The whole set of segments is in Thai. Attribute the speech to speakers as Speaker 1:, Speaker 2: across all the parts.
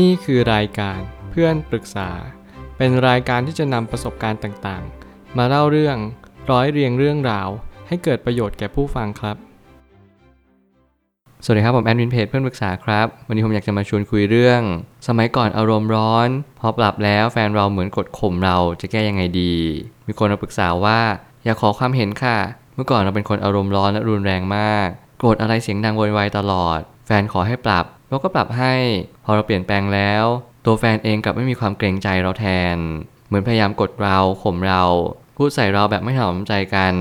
Speaker 1: นี่คือรายการเพื่อนปรึกษา เป็นรายการที่จะนำประสบการณ์ต่างๆ มาเล่าเรื่องร้อยเรียงเรื่องราว ให้เกิดประโยชน์แก่ผู้ฟังครับ สวัสดีครับ ผมแอดมินเพจเพื่อนปรึกษาครับ วันนี้ผมอยากจะมาชวนคุยเรื่อง สมัยก่อนอารมณ์ร้อน พอปรับแล้วแฟนเราเหมือนกดข่มเราจะแก้ยังไงดี มีคนมาปรึกษาว่า อยากขอความเห็นค่ะ เมื่อก่อนเราเป็นคนอารมณ์ร้อนและรุนแรงมาก โกรธอะไรเสียงดังโวยวายตลอด แฟนขอให้ปรับ เราก็ปรับให้ พอเราเปลี่ยนแปลงแล้ว ตัวแฟนเองกลับไม่มีความเกรงใจเราแทน เหมือนพยายามกดเราข่มเรา พูดใส่เราแบบไม่ถนอมใจกัน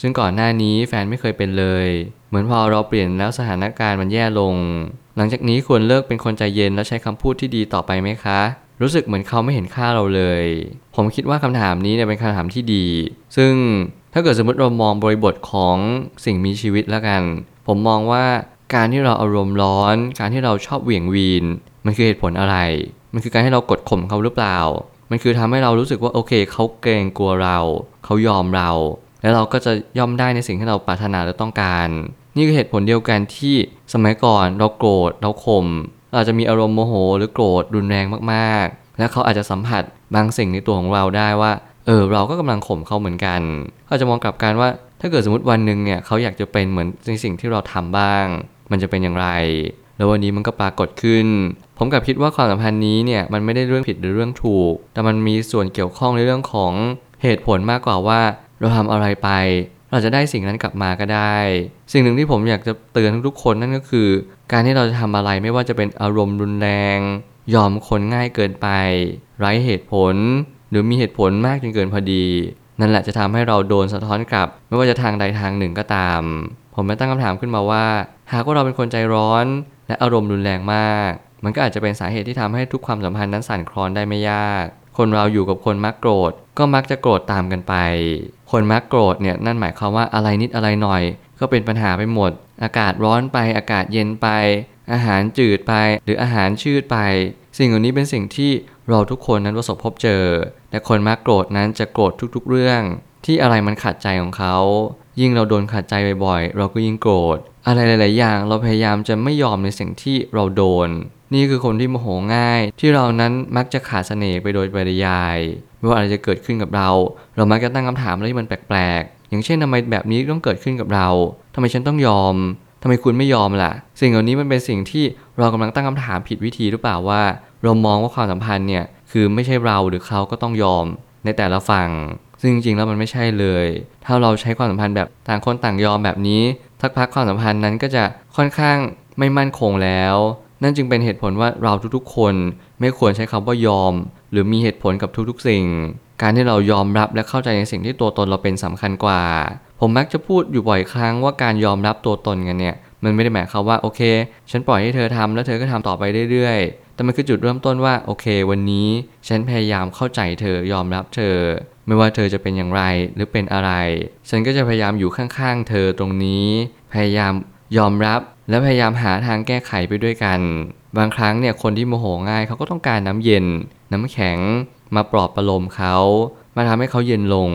Speaker 1: ซึ่งก่อนหน้านี้แฟนไม่เคยเป็นเลย เหมือนพอเราเปลี่ยนแล้วสถานการณ์มันแย่ลง หลังจากนี้ควรเลิกเป็นคนใจเย็นและใช้คำพูดที่ดีต่อไปไหมคะรู้สึกเหมือนเขาไม่เห็นค่าเราเลย ผมคิดว่าคำถามนี้เนี่ยเป็นคำถามที่ดี ซึ่งถ้าเกิดสมมติเรามองบริบทของสิ่งมีชีวิตแล้วกัน ผมมองว่า การที่เราอารมณ์ร้อน การที่เราชอบเหวี่ยงวีน มันคือเหตุผลอะไร มันคือการให้เรากดข่มเขาหรือเปล่า มันคือทำให้เรารู้สึกว่าโอเคเขาเกรงกลัวเรา เขายอมเรา แล้วเราก็จะย่อมได้ในสิ่งที่เราปรารถนาและต้องการ นี่คือเหตุผลเดียวกันที่สมัยก่อนเราโกรธเราข่มเราอาจจะมีอารมณ์โมโหหรือโกรธรุนแรงมากๆ และเขาอาจจะสัมผัสบางสิ่งในตัวของเราได้ว่า เออเราก็กำลังข่มเขาเหมือนกันเขาจะมองกลับกันว่า ถ้าเกิดสมมติวันหนึ่งเนี่ยเขาอยากจะเป็นเหมือนในสิ่งที่เราทำบ้าง มันจะเป็นอย่างไร แล้ววันนี้มันก็ปรากฏขึ้น ผมกับคิดว่าความสัมพันธ์นี้เนี่ยมันไม่ได้เรื่องผิดหรือเรื่องถูก แต่มันมีส่วนเกี่ยวข้องในเรื่องของเหตุผลมากกว่าว่าเราทำอะไรไป เราจะได้สิ่งนั้นกลับมาก็ได้ สิ่งหนึ่งที่ผมอยากจะเตือนทุกๆคนนั่นก็คือ การที่เราจะทำอะไรไม่ว่าจะเป็นอารมณ์รุนแรง ยอมคนง่ายเกินไป ไร้เหตุผล หรือมีเหตุผลมากจนเกินพอดี นั่นแหละจะทำให้เราโดนสะท้อนกลับ ไม่ว่าจะทางใดทางหนึ่งก็ตาม ผมไม่ตั้งคำถามขึ้นมาว่า หากว่าเราเป็นคนใจร้อน และอารมณ์รุนแรงมาก มันก็อาจจะเป็นสาเหตุที่ทำให้ทุกความสัมพันธ์นั้นสั่นคลอนได้ไม่ยาก คนเราอยู่กับคนมักโกรธ ก็มักจะโกรธตามกันไป คนมักโกรธเนี่ยนั่นหมายความว่าอะไรนิดอะไรหน่อย ก็เป็นปัญหาไปหมด อากาศร้อนไปอากาศเย็นไป อาหารจืดไป หรืออาหารชืดไป สิ่งเหล่านี้เป็นสิ่งที่เราทุกคนนั้นประสบพบเจอ แต่คนมักโกรธนั้นจะโกรธทุกๆ เรื่อง ที่อะไรมันขัดใจของเขา ยิ่งเราโดนขัดใจบ่อยๆ เราก็ยิ่งโกรธ อะไรหลาย ๆ อย่างเราพยายามจะไม่ยอมในสิ่งที่เราโดน นี่คือคนที่โมโหง่าย ที่เรานั้นมักจะขาดเสน่ห์ไปโดยปริยายไม่ว่าอะไรจะเกิดขึ้นกับเรา เรามักจะตั้งคำถามอะไรที่มันแปลก ๆ อย่างเช่นทำไมแบบนี้ต้องเกิดขึ้นกับเราทำไมฉันต้องยอมทำไมคุณไม่ยอมล่ะ สิ่งเหล่านี้มันเป็นสิ่งที่เรากำลังตั้งคำถามผิดวิธีหรือเปล่าว่า เรามองว่าความสัมพันธ์เนี่ยคือไม่ใช่เราหรือเขาก็ต้องยอมในแต่ละฝั่ง ซึ่งจริงๆแล้วมันไม่ใช่เลย ถ้าเราใช้ความสัมพันธ์แบบต่างคนต่างยอมแบบนี้ทักพักความสัมพันธ์นั้นก็จะค่อนข้างไม่มั่นคงแล้ว นั่นจึงเป็นเหตุผลว่าเราทุกๆ คนไม่ควรใช้คำว่ายอม หรือมีเหตุผลกับทุกๆ สิ่ง การที่เรายอมรับและเข้าใจในสิ่งที่ตัวตนเราเป็นสำคัญกว่า ผมมักจะพูดอยู่บ่อยครั้งว่าการยอมรับตัวตนกันเนี่ยมันไม่ได้หมายความว่าโอเค ฉันปล่อยให้เธอทำแล้วเธอก็ทำต่อไปเรื่อยๆ แต่มันคือจุดเริ่มต้นว่าโอเค วันนี้ฉันพยายามเข้าใจเธอยอมรับเธอ ไม่ว่าเธอจะเป็นอย่างไรหรือเป็นอะไร ฉันก็จะพยายามอยู่ข้างๆ เธอตรงนี้ พยายามยอมรับและพยายามหาทางแก้ไขไปด้วยกัน บางครั้งเนี่ยคนที่โมโหง่ายเขาก็ต้องการน้ำเย็น น้ำแข็ง มาปลอบประโลมเขามาทำให้เขาเย็นลง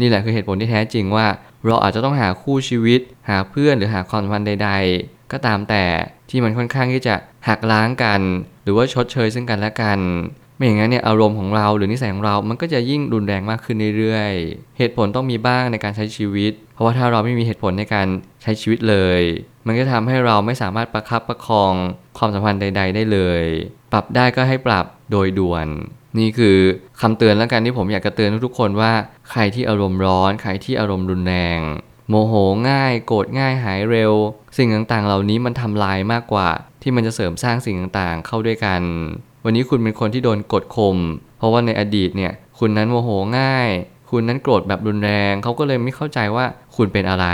Speaker 1: นี่แหละคือเหตุผลที่แท้จริงว่า เราอาจจะต้องหาคู่ชีวิต หาเพื่อนหรือหาความสัมพันธ์ใด ๆ ก็ตามแต่ที่มันค่อนข้างที่จะหักล้างกัน หรือว่าชดเชยซึ่งกันและกัน ไม่อย่างนั้นเนี่ยอารมณ์ของเราหรือนิสัยของเรา มันก็จะยิ่งรุนแรงมากขึ้นเรื่อยๆ เหตุผลต้องมีบ้างในการใช้ชีวิต เพราะว่าถ้าเราไม่มีเหตุผลในการใช้ชีวิตเลย มันก็ทำให้เราไม่สามารถประคับประคองความสัมพันธ์ใด ๆ ได้เลย ปรับได้ก็ให้ปรับโดยด่วน นี่คือคำเตือนแล้วกันที่ผมอยากจะเตือนทุกๆคนว่า ใครที่อารมณ์ร้อน ใครที่อารมณ์รุนแรง โมโหง่าย โกรธง่ายหายเร็ว สิ่งต่างๆ เหล่านี้มันทำลายมากกว่า ที่มันจะเสริมสร้างสิ่งต่างๆ เข้าด้วยกัน วันนี้คุณเป็นคนที่โดนกดข่มเพราะว่าในอดีตเนี่ยคุณนั้นโมโหง่าย คุณนั้นโกรธแบบรุนแรงเขาก็เลยไม่เข้าใจว่าคุณเป็นอะไร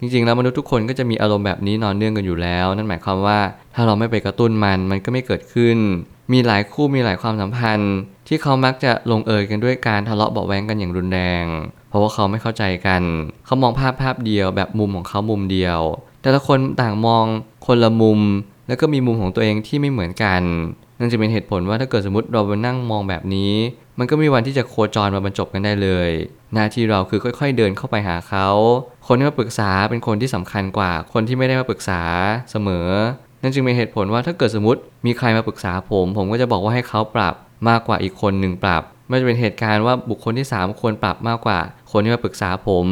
Speaker 1: จริงๆ แล้วมนุษย์ทุกคนก็จะมีอารมณ์แบบนี้นอนเนื่องกันอยู่แล้ว นั่นหมายความว่าถ้าเราไม่ไปกระตุ้นมันมันก็ไม่เกิดขึ้น มีหลายคู่มีหลายความสัมพันธ์ ที่เขามักจะลงเอยกันด้วยการทะเลาะเบาแว้งกันอย่างรุนแรง เพราะว่าเขาไม่เข้าใจกัน เขามองภาพภาพเดียวแบบมุมของเขามุมเดียว แต่ละคนต่างมองคนละมุม แล้วก็มีมุมของตัวเองที่ไม่เหมือนกันนั่นจะเป็นเหตุผลว่าถ้าเกิดสมมติเราไปนั่งมองแบบนี้ มันก็มีวันที่จะโคจรมาบรรจบกันได้เลย หน้าที่เราคือค่อย ๆ เดินเข้าไปหาเขา คนที่มาปรึกษาเป็นคนที่สำคัญกว่า คนที่ไม่ได้มาปรึกษาเสมอ นั่นจึงเป็นเหตุผลว่าถ้าเกิดสมมติมีใครมาปรึกษาผม ผมก็จะบอกว่าให้เขาปรับมากกว่าอีกคนหนึ่งปรับ ไม่ว่าจะเป็นเหตุการณ์ว่าบุคคลที่ 3 ควรปรับมากกว่า คนที่มาปรึกษาผม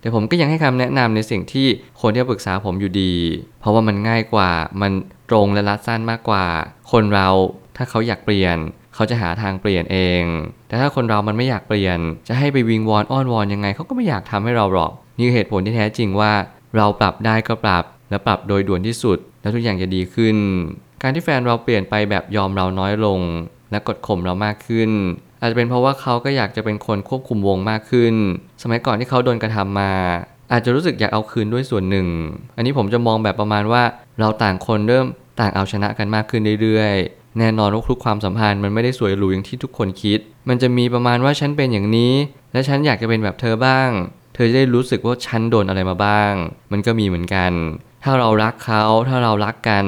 Speaker 1: แต่ผมก็ยังให้คำแนะนำในสิ่งที่คนที่มาปรึกษาผมอยู่ดี เพราะว่ามันง่ายกว่ามันตรงและรัดสั้นมากกว่า คนเราถ้าเขาอยากเปลี่ยน เขาจะหาทางเปลี่ยนเอง แต่ถ้าคนเรามันไม่อยากเปลี่ยน จะให้ไปวิงวอนอ้อนวอนยังไงเขาก็ไม่อยากทำให้เราหรอก นี่คือเหตุผลที่แท้จริงว่า เราปรับได้ก็ปรับและปรับโดยด่วนที่สุด แล้วทุกอย่างจะดีขึ้น การที่แฟนเราเปลี่ยนไปแบบยอมเราน้อยลง และกดข่มเรามากขึ้น อาจจะเป็นเพราะว่าเขาก็อยากจะเป็นคนควบคุมวงมากขึ้น สมัยก่อนที่เขาโดนกระทำมา อาจจะรู้สึกอยากเอาคืนด้วยส่วนหนึ่ง อันนี้ผมจะมองแบบประมาณว่า เราต่างคนเริ่มต่างเอาชนะกันมากขึ้นเรื่อยๆ แน่นอนว่าทุกความสัมพันธ์มันไม่ได้สวยหรูอย่างที่ทุกคนคิด มันจะมีประมาณว่าฉันเป็นอย่างนี้ และฉันอยากจะเป็นแบบเธอบ้าง เธอจะได้รู้สึกว่าฉันโดนอะไรมาบ้าง มันก็มีเหมือนกัน ถ้าเรารักเขาถ้าเรารักกัน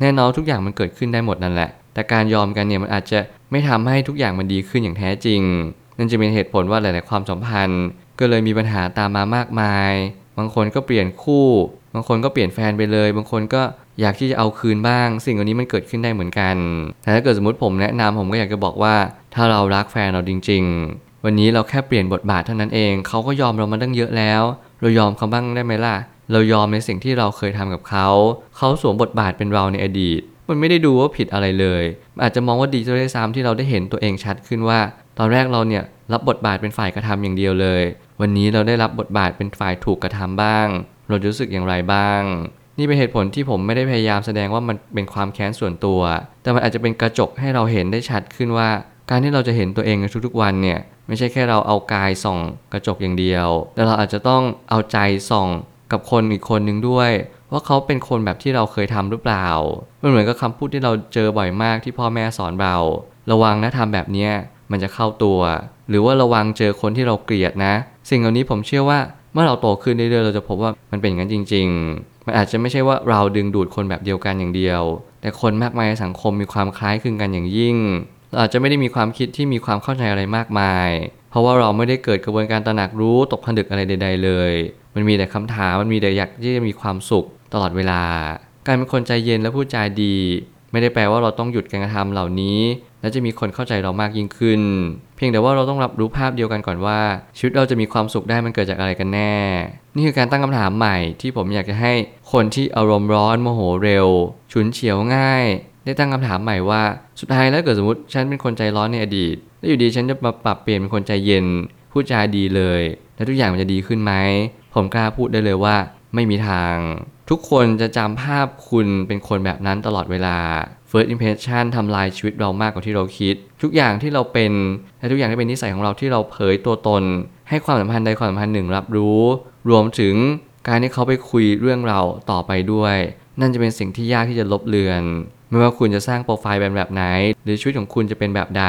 Speaker 1: แน่นอนทุกอย่างมันเกิดขึ้นได้หมดนั่นแหละ แต่การยอมกันเนี่ยมันอาจจะไม่ทำให้ทุกอย่างมันดีขึ้นอย่างแท้จริง นั่นจะเป็นเหตุผลว่าหลาย ๆ ความสัมพันธ์ ก็เลยมีปัญหาตามมามากมาย บางคนก็เปลี่ยนคู่ บางคนก็เปลี่ยนแฟนไปเลย บางคนก็อยากที่จะเอาคืนบ้าง สิ่งเหล่านี้มันเกิดขึ้นได้เหมือนกัน แต่ถ้าเกิดสมมติผมแนะนำผมก็อยากจะบอกว่า ถ้าเรารักแฟนเราจริง ๆ วันนี้เราแค่เปลี่ยนบทบาทเท่านั้นเอง เขาก็ยอมเรามาตั้งเยอะแล้ว เรายอมเขาบ้างได้ไหมล่ะ เรายอมในสิ่งที่เราเคยทำกับเขา เขาสวมบทบาทเป็นเราในอดีต มันไม่ได้ดูว่าผิดอะไรเลย อาจจะมองว่าดีจะได้ซ้ำที่เราได้เห็นตัวเองชัดขึ้นว่า ตอนแรกเราเนี่ยรับบทบาทเป็นฝ่ายกระทำอย่างเดียวเลย วันนี้เราได้รับบทบาทเป็นฝ่ายถูกกระทำบ้าง เราจะรู้สึกอย่างไรบ้าง นี่เป็นเหตุผลที่ผมไม่ได้พยายามแสดงว่ามันเป็นความแค้นส่วนตัว แต่มันอาจจะเป็นกระจกให้เราเห็นได้ชัดขึ้นว่า การที่เราจะเห็นตัวเองในทุกๆวันเนี่ยไม่ใช่แค่เราเอากายส่องกระจกอย่างเดียว แต่เราอาจจะต้องเอาใจส่องกับคนอีกคนหนึ่งด้วย ว่าเขาเป็นคนแบบที่เราเคยทำหรือเปล่า มันเหมือนกับคำพูดที่เราเจอบ่อยมากที่พ่อแม่สอนเรา ระวังนะทำแบบเนี้ยมันจะเข้าตัว หรือว่าระวังเจอคนที่เราเกลียดนะ สิ่งเหล่านี้ผมเชื่อว่าเมื่อเราโตขึ้นเรื่อยๆเราจะพบว่ามันเป็นอย่างนั้นจริง ๆ มันอาจจะไม่ใช่ว่าเราดึงดูดคนแบบเดียวกันอย่างเดียว แต่คนมากมายในสังคมมีความคล้ายคลึงกันอย่างยิ่งเราอาจจะไม่ได้มีความคิดที่มีความเข้าใจอะไรมากมาย เพราะว่าเราไม่ได้เกิดกระบวนการตระหนักรู้ตกผลึกอะไรใด ๆ เลย มันมีแต่คำถามมันมีแต่อยากที่จะมีความสุข ตลอดเวลา การเป็นคนใจเย็นและพูดจาดี ไม่ได้แปลว่าเราต้องหยุดการกระทำเหล่านี้ และจะมีคนเข้าใจเรามากยิ่งขึ้น เพียงแต่ว่าเราต้องรับรู้ภาพเดียวกันก่อนว่าชีวิตเราจะมีความสุขได้มันเกิดจากอะไรกันแน่ นี่คือการตั้งคำถามใหม่ที่ผมอยากจะให้คนที่อารมณ์ร้อนโมโหเร็ว ฉุนเฉียวง่าย ได้ตั้งคำถามใหม่ว่าสุดท้ายแล้วเกิดสมมติฉันเป็นคนใจร้อนในอดีตแล้วอยู่ดีฉันจะมาปรับเปลี่ยนเป็นคนใจเย็นพูดจาดีเลย แล้วทุกอย่างมันจะดีขึ้นไหม ผมกล้าพูดได้เลยว่าไม่มีทาง ทุกคนจะจำภาพคุณเป็นคนแบบนั้นตลอดเวลา First Impression ทำลายชีวิตเรามากกว่าที่เราคิด ทุกอย่างที่เราเป็นและทุกอย่างที่เป็นนิสัยของเราที่เราเผยตัวตน ให้ความสัมพันธ์ใดความสัมพันธ์หนึ่งรับรู้ รวมถึงการที่เขาไปคุยเรื่องเราต่อไปด้วย นั่นจะเป็นสิ่งที่ยากที่จะลบเลือน ไม่ว่าคุณจะสร้างโปรไฟล์แบบแบบไหน หรือชีวิตของคุณจะเป็นแบบใด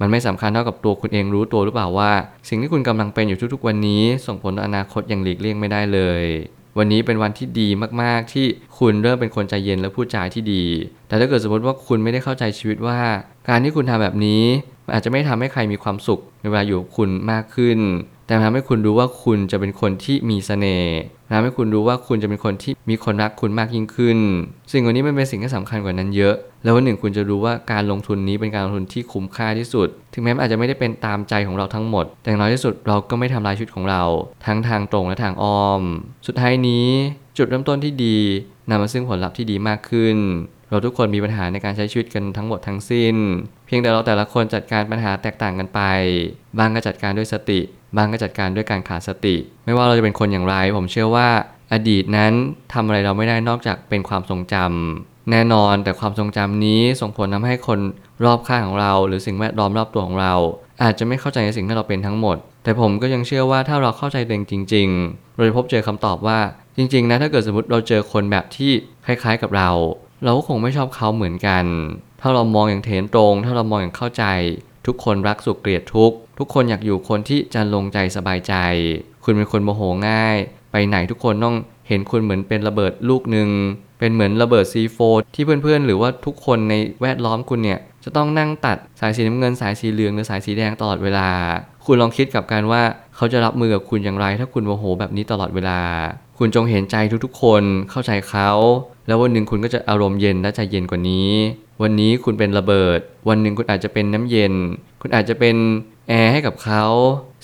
Speaker 1: มันไม่สำคัญเท่ากับตัวคุณเองรู้ตัวหรือเปล่าว่า สิ่งที่คุณกำลังเป็นอยู่ทุกๆ วันนี้ ส่งผลต่ออนาคตอย่างหลีกเลี่ยงไม่ได้เลย วันนี้เป็นวันที่ดีมากๆ ที่คุณเริ่มเป็นคนใจเย็นและพูดจาที่ดี แต่ถ้าเกิดสมมติว่าคุณไม่ได้เข้าใจชีวิตว่า การที่คุณทำแบบนี้อาจจะไม่ทำให้ใครมีความสุขในเวลาอยู่กับคุณมากขึ้น แต่ทำให้คุณรู้ว่าคุณจะเป็นคนที่มีเสน่ห์ ทำให้คุณรู้ว่าคุณจะเป็นคนที่มีคนรักคุณมากยิ่งขึ้น สิ่งเหล่านี้มันเป็นสิ่งที่สำคัญกว่านั้นเยอะ แล้ววันหนึ่งคุณจะรู้ว่าการลงทุนนี้เป็นการลงทุนที่คุ้มค่าที่สุด ถึงแม้มันอาจจะไม่ได้เป็นตามใจของเราทั้งหมด แต่น้อยที่สุดเราก็ไม่ทำลายชีวิตของเรา ทั้งทางตรงและทางอ้อม สุดท้ายนี้จุดเริ่มต้นที่ดีนำมาซึ่งผลลัพธ์ที่ดีมากขึ้น เราทุกคนมีปัญหาในการใช้ชีวิตกันทั้งหมดทั้งสิ้น เพียงแต่เราแต่ละคนจัดการปัญหาแตกต่างกันไป บางก็จัดการด้วยสติ บางก็จัดการด้วยการขาดสติ ไม่ว่าเราจะเป็นคนอย่างไร ผมเชื่อว่าอดีตนั้นทำอะไรเราไม่ได้นอกจากเป็นความทรงจำแน่นอนแต่ความทรงจำนี้ส่งผลทำให้คนรอบข้างของเรา หรือสิ่งแวดล้อมรอบตัวของเรา อาจจะไม่เข้าใจในสิ่งที่เราเป็นทั้งหมด แต่ผมก็ยังเชื่อว่าถ้าเราเข้าใจตัวเองจริง ๆ เราจะพบเจอคำตอบว่าจริง ๆ นะถ้าเกิดสมมติเราเจอคนแบบที่คล้าย ๆ กับเรา เราก็คงไม่ชอบเขาเหมือนกัน ถ้าเรามองอย่างเทนตรง ถ้าเรามองอย่างเข้าใจ ทุกคนรักสุขเกลียดทุกข์ทุกคนอยากอยู่คนที่จะลงใจสบายใจ คุณเป็นคนโมโหง่าย ไปไหนทุกคนต้องเห็นคุณเหมือนเป็นระเบิดลูกหนึ่งเป็นเหมือนระเบิด C4 ที่เพื่อนๆ หรือว่าทุกคนในแวดล้อมคุณเนี่ย จะต้องนั่งตัดสายสีน้ำเงินสายสีเหลืองหรือสายสีแดงตลอดเวลา คุณลองคิดกับการว่าเขาจะรับมือกับคุณอย่างไร ถ้าคุณโมโหแบบนี้ตลอดเวลา คุณจงเห็นใจทุกๆ คนเข้าใจเขา แล้ววันหนึ่งคุณก็จะอารมณ์เย็นและใจเย็นกว่านี้ วันนี้คุณเป็นระเบิด วันหนึ่งคุณอาจจะเป็นน้ำเย็น คุณอาจจะเป็นแอร์ให้กับเขา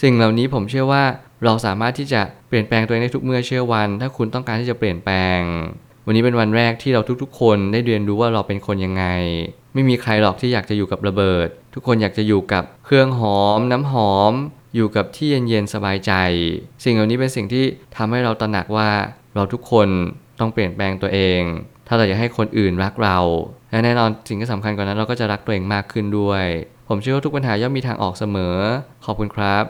Speaker 1: สิ่งเหล่านี้ผมเชื่อว่าเราสามารถที่จะเปลี่ยนแปลงตัวเองได้ทุกเมื่อเชื่อวัน ถ้าคุณต้องการที่จะเปลี่ยนแปลง วันนี้เป็นวันแรกที่เราทุกๆ คนได้เรียนรู้ว่าเราเป็นคนยังไง ไม่มีใครหรอกที่อยากจะอยู่กับระเบิด ทุกคนอยากจะอยู่กับเครื่องหอม น้ำหอม อยู่กับที่เย็นๆสบายใจ สิ่งเหล่านี้เป็นสิ่งที่ทำให้เราตระหนักว่าเราทุกคนต้องเปลี่ยนแปลงตัวเอง ถ้าเราอยากให้คนอื่นรักเราและแน่นอนสิ่งที่สำคัญกว่านั้นเราก็จะรักตัวเองมากขึ้นด้วย ผมเชื่อว่าทุกปัญหาย่อมมีทางออกเสมอ ขอบคุณครับ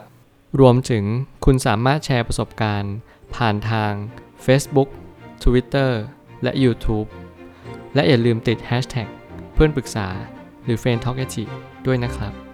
Speaker 1: รวมถึงคุณสามารถแชร์ประสบการณ์ ผ่านทาง Facebook Twitter และ YouTube และอย่าลืมติด Hashtag เพื่อนปรึกษาหรือ f r ร e n d Talk ด้วยนะครับ